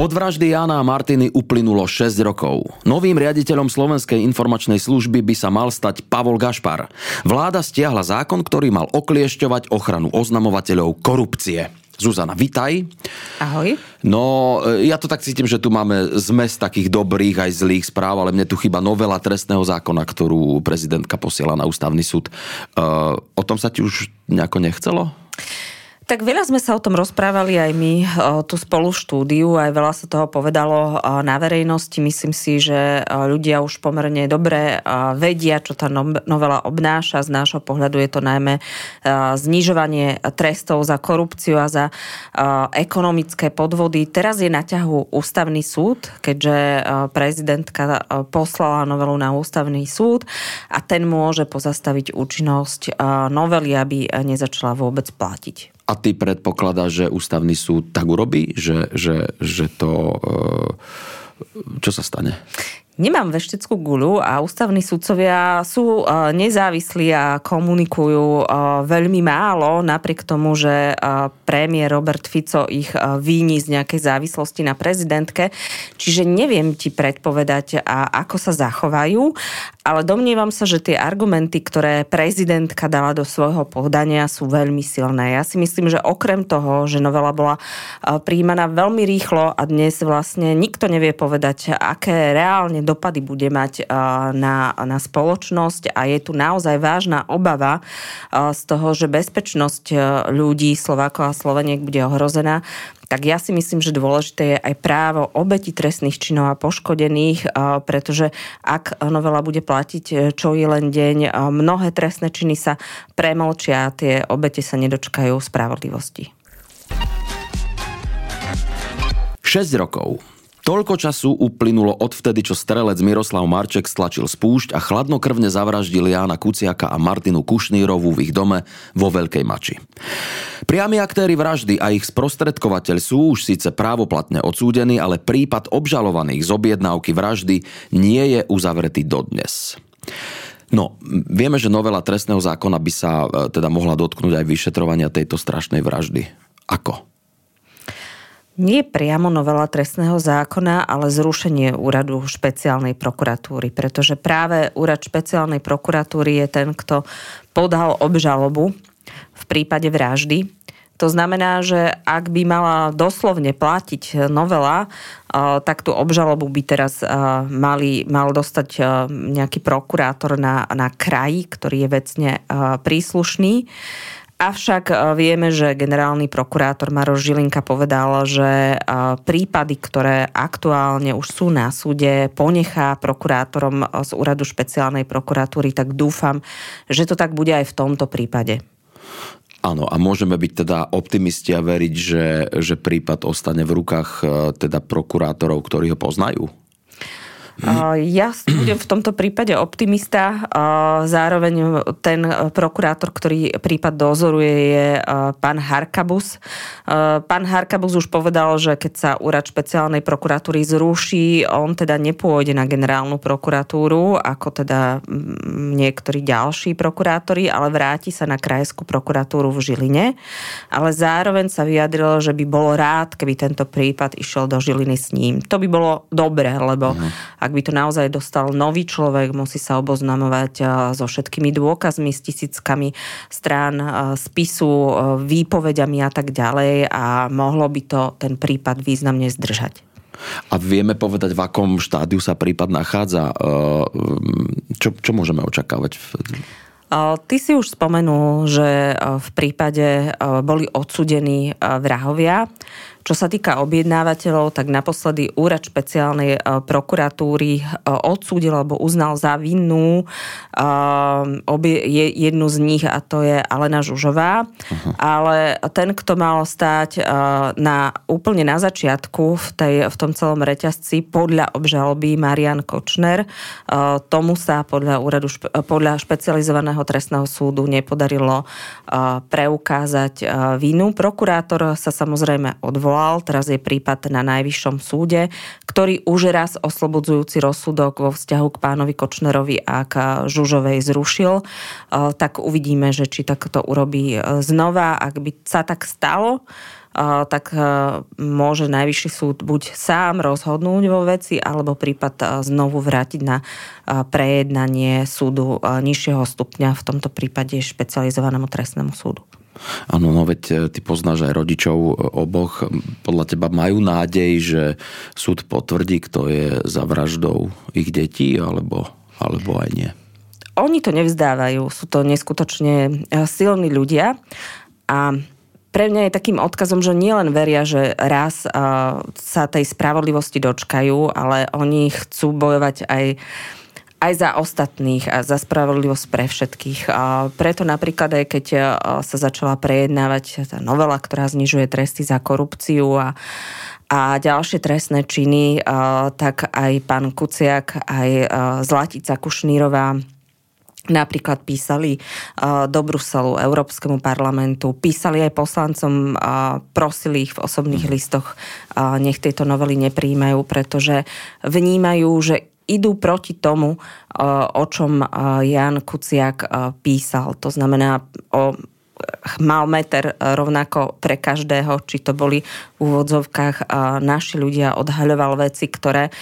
Od vraždy Jana a Martiny uplynulo 6 rokov. Novým riaditeľom Slovenskej informačnej služby by sa mal stať Pavol Gašpar. Vláda stiahla zákon, ktorý mal okliešťovať ochranu oznamovateľov korupcie. Zuzana, vitaj. Ahoj. No, e, ja to tak cítim, že tu máme zmes takých dobrých aj zlých správ, ale mne tu chyba novela trestného zákona, ktorú prezidentka posiela na ústavný súd. Uh, o tom sa ti už nejako nechcelo? Tak veľa sme sa o tom rozprávali aj my tu spolu v štúdiu, aj veľa sa toho povedalo na verejnosti. Myslím si, že ľudia už pomerne dobre vedia, čo tá novela obnáša. Z nášho pohľadu je to najmä znižovanie trestov za korupciu a za ekonomické podvody. Teraz je na ťahu ústavný súd, keďže prezidentka poslala novelu na ústavný súd a ten môže pozastaviť účinnosť novely, aby nezačala vôbec platiť. A ty predpokladáš, že ústavný súd tak urobí, že, že, že to... E, čo sa stane? Nemám vešteckú guľu a ústavní sudcovia sú e, nezávislí a komunikujú e, veľmi málo, napriek tomu, že premiér Robert Fico ich víni z nejakej závislosti na prezidentke. Čiže neviem ti predpovedať, ako sa zachovajú, ale domnievam sa, že tie argumenty, ktoré prezidentka dala do svojho podania sú veľmi silné. Ja si myslím, že okrem toho, že novela bola príjmaná veľmi rýchlo a dnes vlastne nikto nevie povedať, aké reálne dopady bude mať na, na spoločnosť a je tu naozaj vážna obava z toho, že bezpečnosť ľudí, Slovákov a Sloveniek bude ohrozená tak ja si myslím, že dôležité je aj právo obeti trestných činov a poškodených, pretože ak novela bude platiť e, čo je len deň, mnohé trestné činy sa premlčia a tie obete sa nedočkajú spravodlivosti. 6 rokov Toľko času uplynulo odvtedy, čo strelec Miroslav Marček stlačil spúšť a chladnokrvne zavraždil Jána Kuciaka a Martinu Kušnírovú v ich dome vo Veľkej Mači. Priami aktéry vraždy a ich sprostredkovateľ sú už síce právoplatne odsúdení, ale prípad obžalovaných z objednávky vraždy nie je uzavretý dodnes. No, vieme, že novela trestného zákona by sa e, teda mohla dotknúť aj vyšetrovania tejto strašnej vraždy. Ako? Nie priamo novela trestného zákona, ale zrušenie úradu špeciálnej prokuratúry, pretože práve úrad špeciálnej prokuratúry je ten, kto podal obžalobu v prípade vraždy. To znamená, že ak by mala doslovne platiť novela, tak tú obžalobu by teraz mali, mal dostať nejaký prokurátor na, na kraji, ktorý je vecne príslušný. Avšak e, vieme, že generálny prokurátor Maroš Žilinka povedal, že e, prípady, ktoré aktuálne už sú na súde, ponechá prokurátorom z úradu špeciálnej prokuratúry, tak dúfam, že to tak bude aj v tomto prípade. Áno, a môžeme byť teda optimisti a veriť, že, že prípad ostane v rukách e, teda prokurátorov, ktorí ho poznajú? Ja budem v tomto prípade optimista. Zároveň ten prokurátor, ktorý prípad dozoruje, je pán Harkabus. Pán Harkabus už povedal, že keď sa úrad špeciálnej prokuratúry zruší, on teda nepôjde na generálnu prokuratúru, ako teda niektorí ďalší prokurátori, ale vráti sa na krajskú prokuratúru v Žiline. Ale zároveň sa vyjadril, že by bolo rád, keby tento prípad išiel do Žiliny s ním. To by bolo dobré, lebo uh-huh ak by to naozaj dostal nový človek, musí sa oboznamovať eh, so všetkými dôkazmi, s tisíckami strán eh, spisu, eh, výpovediami a tak ďalej a mohlo by to ten prípad významne zdržať. A vieme povedať, v akom štádiu sa prípad nachádza? Čo, čo môžeme očakávať? Ty si už spomenul, že v prípade boli odsudení vrahovia. Čo sa týka objednávateľov, tak naposledy úrad špeciálnej e, prokuratúry e, odsúdil alebo uznal za vinnú e, jednu z nich a to je Alena Žužová. Uh-huh. Ale ten, kto mal stáť na, úplne na začiatku v, tej, v tom celom reťazci podľa obžaloby Marian Kočner, tomu sa podľa, úradu, podľa špecializovaného trestného súdu nepodarilo preukázať vinu. Prokurátor sa samozrejme odvolal odvolal. Teraz je prípad na Najvyššom súde, ktorý už raz oslobodzujúci rozsudok vo vzťahu k pánovi Kočnerovi a k Žužovej zrušil. E, tak uvidíme, že či takto urobí e, znova. Ak by sa tak stalo, tak môže najvyšší súd buď sám rozhodnúť vo veci, alebo prípad znovu vrátiť na prejednanie súdu nižšieho stupňa, v tomto prípade špecializovanému trestnému súdu. Áno, no veď e, ty poznáš aj rodičov e, oboch. Podľa teba majú nádej, že súd potvrdí, kto je za vraždou ich detí, alebo, alebo aj nie? Oni to nevzdávajú. Sú to neskutočne e, silní ľudia. A pre mňa je takým odkazom, že nielen veria, že raz sa tej spravodlivosti dočkajú, ale oni chcú bojovať aj aj za ostatných a za spravodlivosť pre všetkých. A preto napríklad aj keď sa začala prejednávať tá novela, ktorá znižuje tresty za korupciu a a ďalšie trestné činy, tak aj pán Kuciak, aj Zlatica Kušnírová napríklad písali do Bruselu, Európskemu parlamentu, písali aj poslancom, prosili ich v osobných mhm. listoch, nech tieto novely nepríjmajú, pretože vnímajú, že idú proti tomu, o čom Jan Kuciak písal. To znamená o mal meter rovnako pre každého, či to boli v úvodzovkách naši ľudia, odhaľoval veci, ktoré,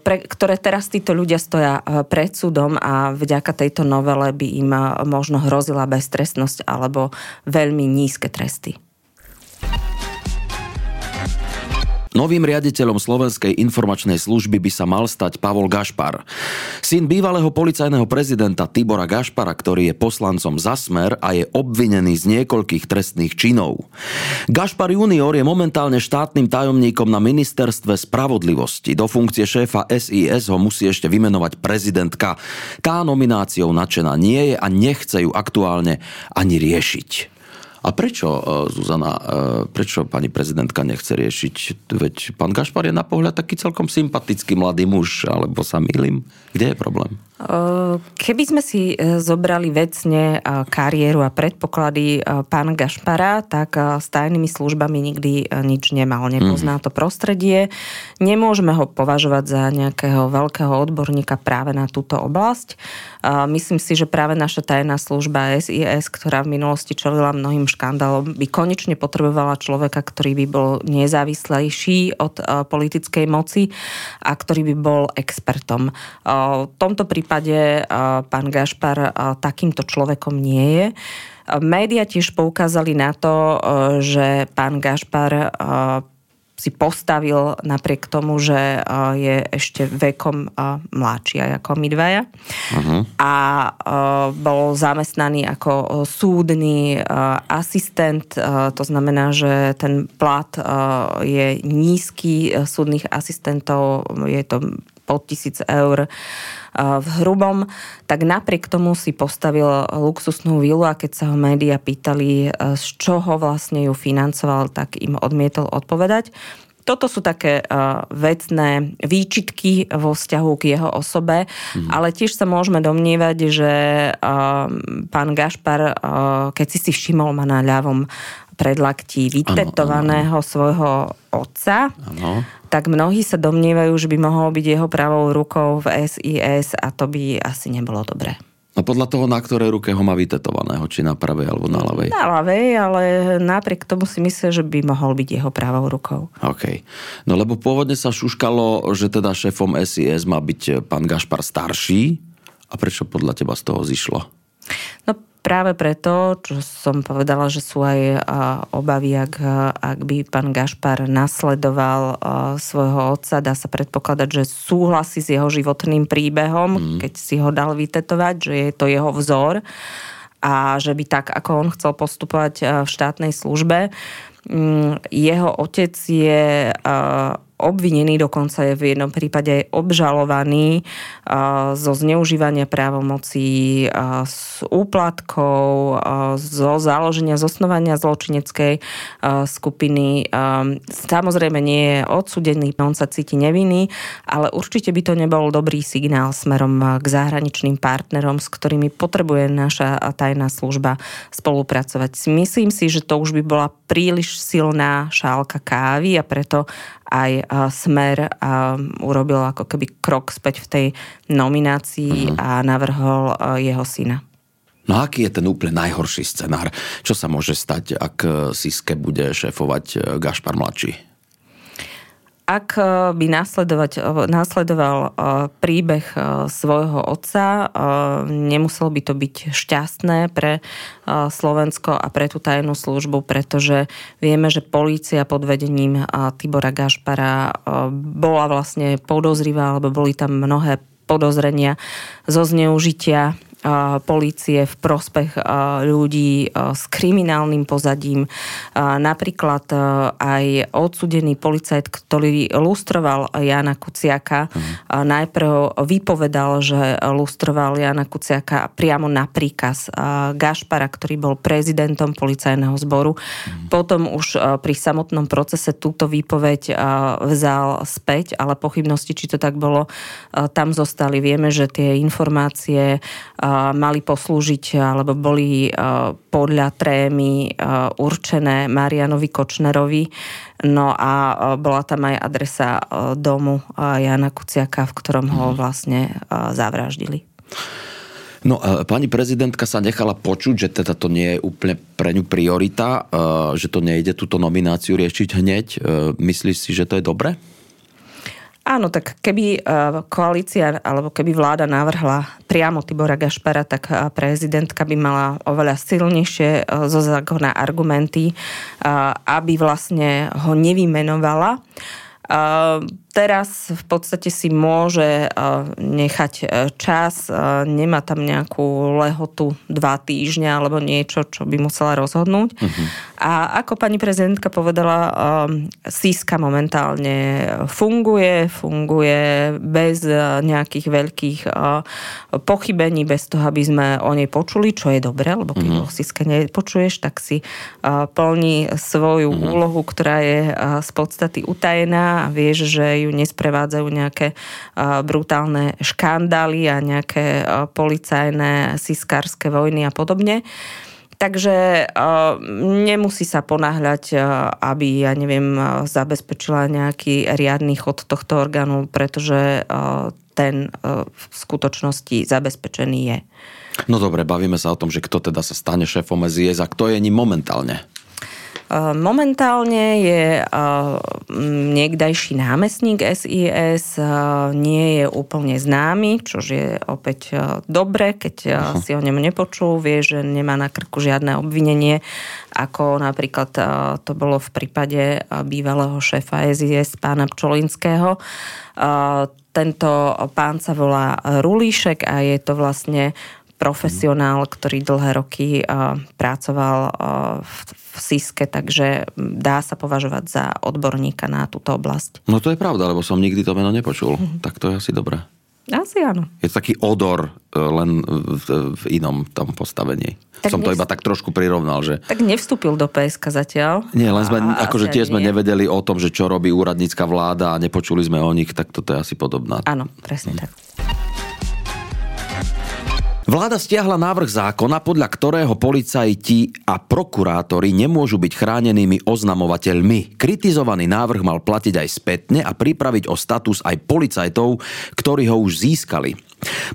pre, ktoré teraz títo ľudia stoja pred súdom a vďaka tejto novele by im možno hrozila beztrestnosť alebo veľmi nízke tresty. Novým riaditeľom Slovenskej informačnej služby by sa mal stať Pavol Gašpar. Syn bývalého policajného prezidenta Tibora Gašpara, ktorý je poslancom za smer a je obvinený z niekoľkých trestných činov. Gašpar junior je momentálne štátnym tajomníkom na ministerstve spravodlivosti. Do funkcie šéfa SIS ho musí ešte vymenovať prezidentka. Tá nomináciou nadšená nie je a nechce ju aktuálne ani riešiť. A prečo, e, Zuzana, e, prečo pani prezidentka nechce riešiť? Veď pán Gašpar je na pohľad taký celkom sympatický mladý muž, alebo sa milím? Kde je problém? Keby sme si e, zobrali vecne e, kariéru a predpoklady e, pána Gašpara, tak s tajnými službami nikdy nič nemal. Nepozná mhm. to prostredie. Nemôžeme ho považovať za nejakého veľkého odborníka práve na túto oblasť. Myslím si, že práve naša tajná služba SIS, ktorá v minulosti čelila mnohým škandálom, by konečne potrebovala človeka, ktorý by bol nezávislejší od politickej moci a ktorý by bol expertom. V tomto prípade prípade pán Gašpar takýmto človekom nie je. Média tiež poukázali na to, že pán Gašpar si postavil napriek tomu, že je ešte vekom mladší ako my dvaja. Uh-huh. A bol zamestnaný ako súdny asistent. To znamená, že ten plat je nízky súdnych asistentov. Je to pod tisíc eur v hrubom, tak napriek tomu si postavil luxusnú vilu a keď sa ho média pýtali, z čoho vlastne ju financoval, tak im odmietol odpovedať. Toto sú také uh, vecné výčitky vo vzťahu k jeho osobe, mm. ale tiež sa môžeme domnievať, že uh, pán Gašpar, uh, keď si si všimol, ma na ľavom predlaktí vytetovaného svojho otca. Ano tak mnohí sa domnievajú, že by mohol byť jeho pravou rukou v SIS a to by asi nebolo dobré. No podľa toho, na ktorej ruke ho má vytetovaného, či na pravej alebo na ľavej? Na ľavej, ale napriek tomu si myslím, že by mohol byť jeho pravou rukou. OK. No lebo pôvodne sa šuškalo, že teda šéfom SIS má byť pán Gašpar starší. A prečo podľa teba z toho zišlo? No práve preto, čo som povedala, že sú aj obavy, ak, ak by pán Gašpar nasledoval svojho otca, dá sa predpokladať, že súhlasí s jeho životným príbehom, mm. keď si ho dal vytetovať, že je to jeho vzor a že by tak, ako on chcel postupovať v štátnej službe. Mm, jeho otec je obvinený, dokonca je v jednom prípade obžalovaný zo zneužívania právomocí, s úplatkov, zo založenia, zosnovania zločineckej skupiny. Samozrejme nie je odsudený, on sa cíti nevinný, ale určite by to nebol dobrý signál smerom k zahraničným partnerom, s ktorými potrebuje naša tajná služba spolupracovať. Myslím si, že to už by bola príliš silná šálka kávy a preto aj Smer urobil ako keby krok späť v tej nominácii uh-huh. a navrhol jeho syna. No aký je ten úplne najhorší scenár? Čo sa môže stať, ak Siske bude šéfovať Gašpar mladší? Ak e, by následoval e, príbeh svojho otca, nemuselo by to byť šťastné pre Slovensko a pre tú tajnú službu, pretože vieme, že polícia pod vedením Tibora Gašpara bola vlastne podozrivá, alebo boli tam mnohé podozrenia zo zneužitia polície v prospech ľudí s kriminálnym pozadím. Napríklad aj odsudený policajt, ktorý lustroval Jana Kuciaka, najprv vypovedal, že lustroval Jana Kuciaka priamo na príkaz Gašpara, ktorý bol prezidentom policajného zboru. Potom už pri samotnom procese túto výpoveď vzal späť, ale pochybnosti, či to tak bolo, tam zostali. Vieme, že tie informácie mali poslúžiť alebo boli podľa trémy určené Marianovi Kočnerovi. No a bola tam aj adresa domu Jana Kuciaka, v ktorom ho mhm. vlastne zavraždili. No, pani prezidentka sa nechala počuť, že teda to nie je úplne pre ňu priorita, že to nejde túto nomináciu riešiť hneď. Myslíš si, že to je dobre? Áno, tak keby e, koalícia alebo keby vláda navrhla priamo Tibora Gašpara, tak e, prezidentka by mala oveľa silnejšie e, zo zákona argumenty, aby vlastne ho nevymenovala. Teraz v podstate si môže nechať čas, nemá tam nejakú lehotu dva týždňa alebo niečo, čo by musela rozhodnúť. Uh-huh. A ako pani prezidentka povedala, Siska momentálne funguje, funguje bez nejakých veľkých pochybení, bez toho, aby sme o nej počuli, čo je dobré, lebo keď uh-huh. o Siske nepočuješ, tak si plní svoju uh-huh. úlohu, ktorá je z podstaty utajená a vieš, že ju nesprevádzajú nejaké brutálne škandály a nejaké policajné siskárske vojny a podobne. Takže nemusí sa ponáhľať, aby, ja neviem, zabezpečila nejaký riadny chod tohto orgánu, pretože ten v skutočnosti zabezpečený je. No dobre, bavíme sa o tom, že kto teda sa stane šéfom SIS a kto je ním momentálne. Momentálne je niekdajší námestník SIS, nie je úplne známy, čo je opäť dobre, keď uh-huh. si o ňom nepočul, vie, že nemá na krku žiadne obvinenie, ako napríklad to bolo v prípade bývalého šéfa SIS, pána Pčolinského. Tento pán sa volá Rulíšek a je to vlastne profesionál, ktorý dlhé roky pracoval v Siske, takže dá sa považovať za odborníka na túto oblasť. No to je pravda, lebo som nikdy to meno nepočul. Mm-hmm. Tak to je asi dobré. Asi áno. Je to taký odor e, len v, v inom tam postavení. Tak som to iba tak trošku prirovnal, že... Tak nevstúpil do PSK zatiaľ. Nie, len sme, a, akože tiež sme nie. nevedeli o tom, že čo robí úradnícka vláda a nepočuli sme o nich, tak toto je asi podobná. Áno, presne hm. tak. Vláda stiahla návrh zákona, podľa ktorého policajti a prokurátori nemôžu byť chránenými oznamovateľmi. Kritizovaný návrh mal platiť aj spätne a pripraviť o status aj policajtov, ktorí ho už získali.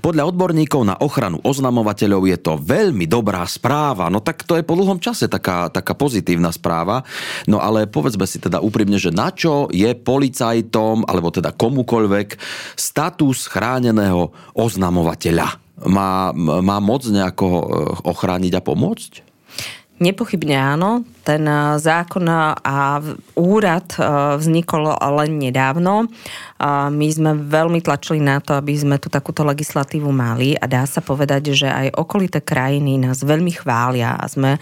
Podľa odborníkov na ochranu oznamovateľov je to veľmi dobrá správa. No tak to je po dlhom čase taká, taká pozitívna správa. No ale povedzme si teda úprimne, že na čo je policajtom, alebo teda komukoľvek, status chráneného oznamovateľa? má, má moc nejako eh, ochrániť a pomôcť? Nepochybne áno. Ten eh, zákon a úrad eh, vznikol len nedávno. My sme veľmi tlačili na to, aby sme tu takúto legislatívu mali a dá sa povedať, že aj okolité krajiny nás veľmi chvália a sme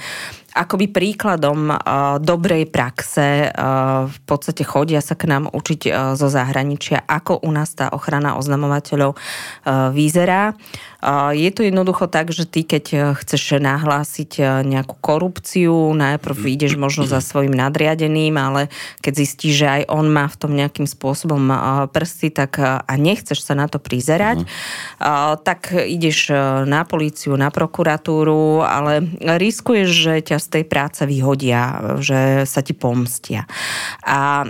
akoby príkladom uh, dobrej praxe. Uh, v podstate chodia sa k nám učiť uh, zo zahraničia, ako u nás tá ochrana oznamovateľov uh, vyzerá. Uh, je to jednoducho tak, že ty, keď chceš nahlásiť nejakú korupciu, najprv ideš možno za svojim nadriadeným, ale keď zistíš, že aj on má v tom nejakým spôsobom uh, prsty, tak uh, a nechceš sa na to prizerať, uh, tak ideš na políciu, na prokuratúru, ale riskuješ, že ťa z tej práce vyhodia, že sa ti pomstia. A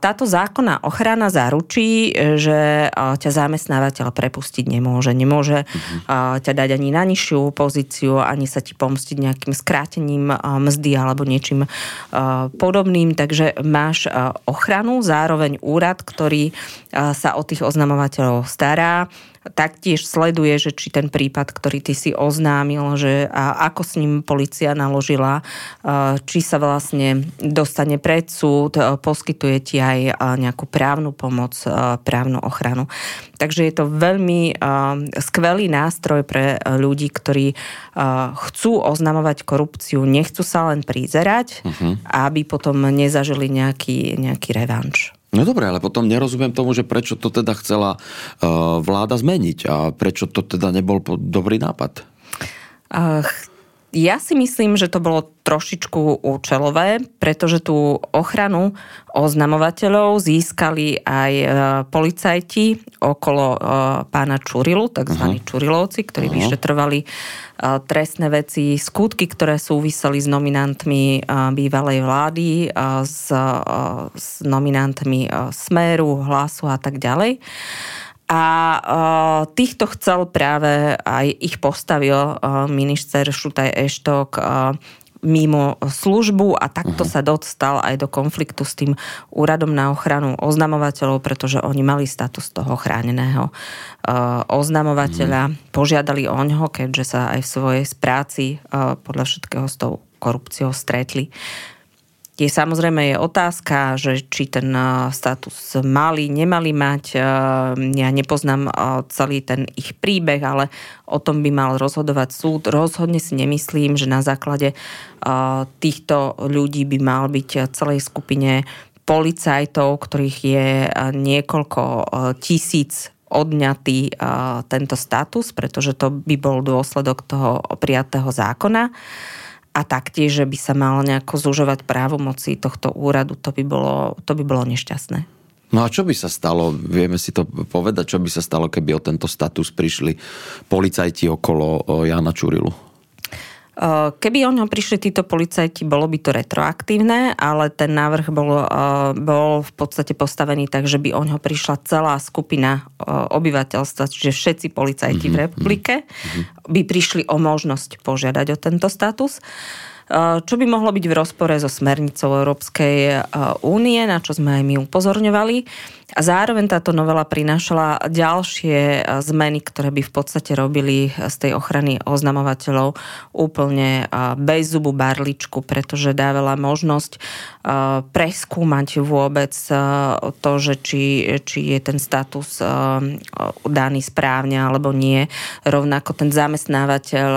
táto zákonná ochrana zaručí, že ťa zamestnávateľ prepustiť nemôže. Nemôže uh-huh. ťa dať ani na nižšiu pozíciu, ani sa ti pomstiť nejakým skrátením mzdy alebo niečím podobným. Takže máš ochranu, zároveň úrad, ktorý sa o tých oznamovateľov stará taktiež sleduje, že či ten prípad, ktorý ty si oznámil, že a ako s ním policia naložila, či sa vlastne dostane pred súd, poskytuje ti aj nejakú právnu pomoc, právnu ochranu. Takže je to veľmi skvelý nástroj pre ľudí, ktorí chcú oznamovať korupciu, nechcú sa len prizerať, uh-huh. aby potom nezažili nejaký, nejaký revanš. No dobre, ale potom nerozumiem tomu, že prečo to teda chcela uh, vláda zmeniť a prečo to teda nebol dobrý nápad. Uh, ja si myslím, že to bolo trošičku účelové, pretože tú ochranu oznamovateľov získali aj e, policajti okolo e, pána Čurilu, tzv. Uh-huh. Čurilovci, ktorí uh-huh. vyšetrovali e, trestné veci, skutky, ktoré súviseli s nominantmi bývalej vlády, s, s nominantmi Smeru, Hlasu a tak ďalej. A uh, týchto chcel práve aj ich postavil uh, minister Šutaj Eštok uh, mimo službu a takto uh-huh. sa dostal aj do konfliktu s tým úradom na ochranu oznamovateľov, pretože oni mali status toho chráneného uh, oznamovateľa. Uh-huh. Požiadali o ňoho, keďže sa aj v svojej práci uh, podľa všetkého s tou korupciou stretli. Je samozrejme je otázka, že či ten status mali, nemali mať. Ja nepoznám celý ten ich príbeh, ale o tom by mal rozhodovať súd. Rozhodne si nemyslím, že na základe týchto ľudí by mal byť celej skupine policajtov, ktorých je niekoľko tisíc odňatý tento status, pretože to by bol dôsledok toho prijatého zákona a taktiež, že by sa malo nejako zužovať právomoci tohto úradu, to by bolo, to by bolo nešťastné. No a čo by sa stalo, vieme si to povedať, čo by sa stalo, keby o tento status prišli policajti okolo Jana Čurilu? Eh, keby o ňom prišli títo policajti, bolo by to retroaktívne, ale ten návrh bol, eh, bol v podstate postavený tak, že by o ňo prišla celá skupina eh, obyvateľstva, čiže všetci policajti mm-hmm. v mhm, republike mm-hmm. by prišli o možnosť požiadať o tento status čo by mohlo byť v rozpore so smernicou Európskej únie, na čo sme aj my upozorňovali. A zároveň táto novela prinášala ďalšie e, zmeny, ktoré by v podstate robili z tej ochrany oznamovateľov úplne e, bez zubu barličku, pretože dávala možnosť e, preskúmať vôbec to, že či, či je ten status daný správne alebo nie. Rovnako ten zamestnávateľ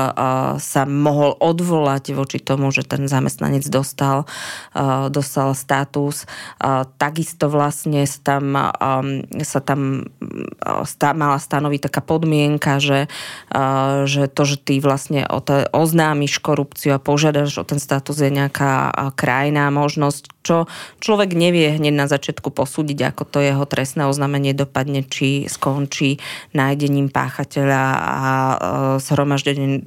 sa mohol odvolať voči tomu, že ten zamestnanec dostal, dostal status. Takisto vlastne tam sa tam mala stanoviť taká podmienka, že, že to, že ty vlastne oznámiš korupciu a požiadaš o ten status je nejaká krajná možnosť, čo človek nevie hneď na začiatku posúdiť, ako to jeho trestné oznámenie dopadne, či skončí nájdením páchateľa a uh, zhromaždením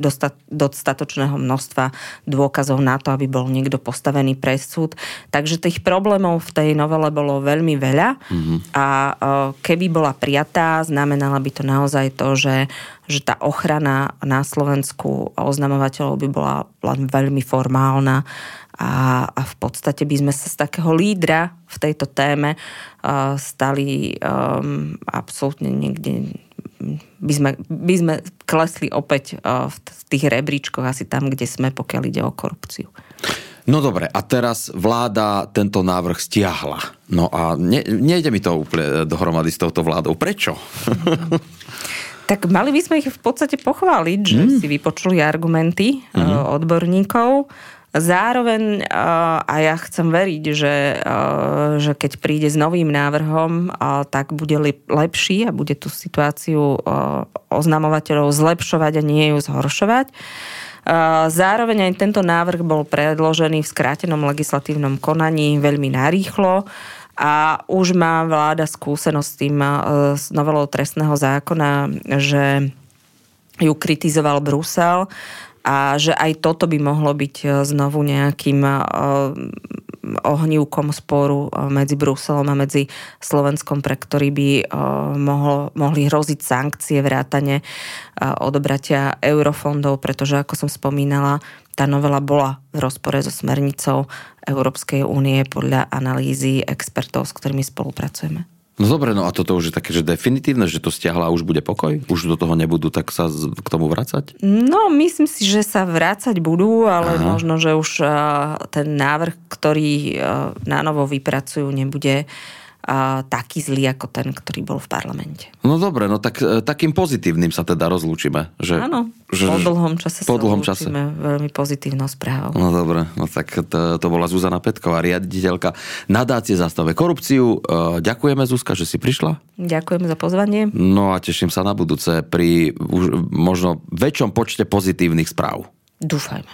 dostatočného množstva dôkazov na to, aby bol niekto postavený pre súd. Takže tých problémov v tej novele bolo veľmi veľa. Mm-hmm a e, keby bola prijatá, znamenala by to naozaj to, že, že tá ochrana na Slovensku oznamovateľov by bola len veľmi formálna a, a v podstate by sme sa z takého lídra v tejto téme uh, stali um, absolútne niekde by sme, by sme klesli opäť uh, v tých rebríčkoch asi tam, kde sme, pokiaľ ide o korupciu. No dobre, a teraz vláda tento návrh stiahla. No a ne, nejde mi to úplne dohromady s touto vládou. Prečo? Tak mali by sme ich v podstate pochváliť, že mm. si vypočuli argumenty mm. odborníkov. Zároveň a ja chcem veriť, že, že keď príde s novým návrhom, tak bude lepší a bude tú situáciu oznamovateľov zlepšovať a nie ju zhoršovať. Zároveň aj tento návrh bol predložený v skrátenom legislatívnom konaní veľmi narýchlo a už má vláda skúsenosť s tým s novelou trestného zákona, že ju kritizoval Brusel a že aj toto by mohlo byť e, znovu nejakým e, ohnívkom sporu e, medzi Bruselom a medzi Slovenskom, pre ktorý by mohlo, mohli hroziť sankcie vrátane odobratia eurofondov, pretože ako som spomínala, tá novela bola v rozpore so smernicou Európskej únie podľa analýzy expertov, s ktorými spolupracujeme. No dobre, no a toto už je také, že definitívne, že to stiahla a už bude pokoj? Už do toho nebudú tak sa k tomu vracať? No, myslím si, že sa vrácať budú, ale Aha. možno, že už ten návrh, ktorý na novo vypracujú, nebude a, taký zlý ako ten, ktorý bol v parlamente. No dobre, no tak e, takým pozitívnym sa teda rozlúčime. Že, Áno, že, po dlhom čase po sa dlhom čase. veľmi pozitívnou správou. No dobre, no tak to, to bola Zuzana Petková, riaditeľka nadácie Zastave korupciu. E, ďakujeme Zuzka, že si prišla. Ďakujem za pozvanie. No a teším sa na budúce pri už možno väčšom počte pozitívnych správ. Dúfajme.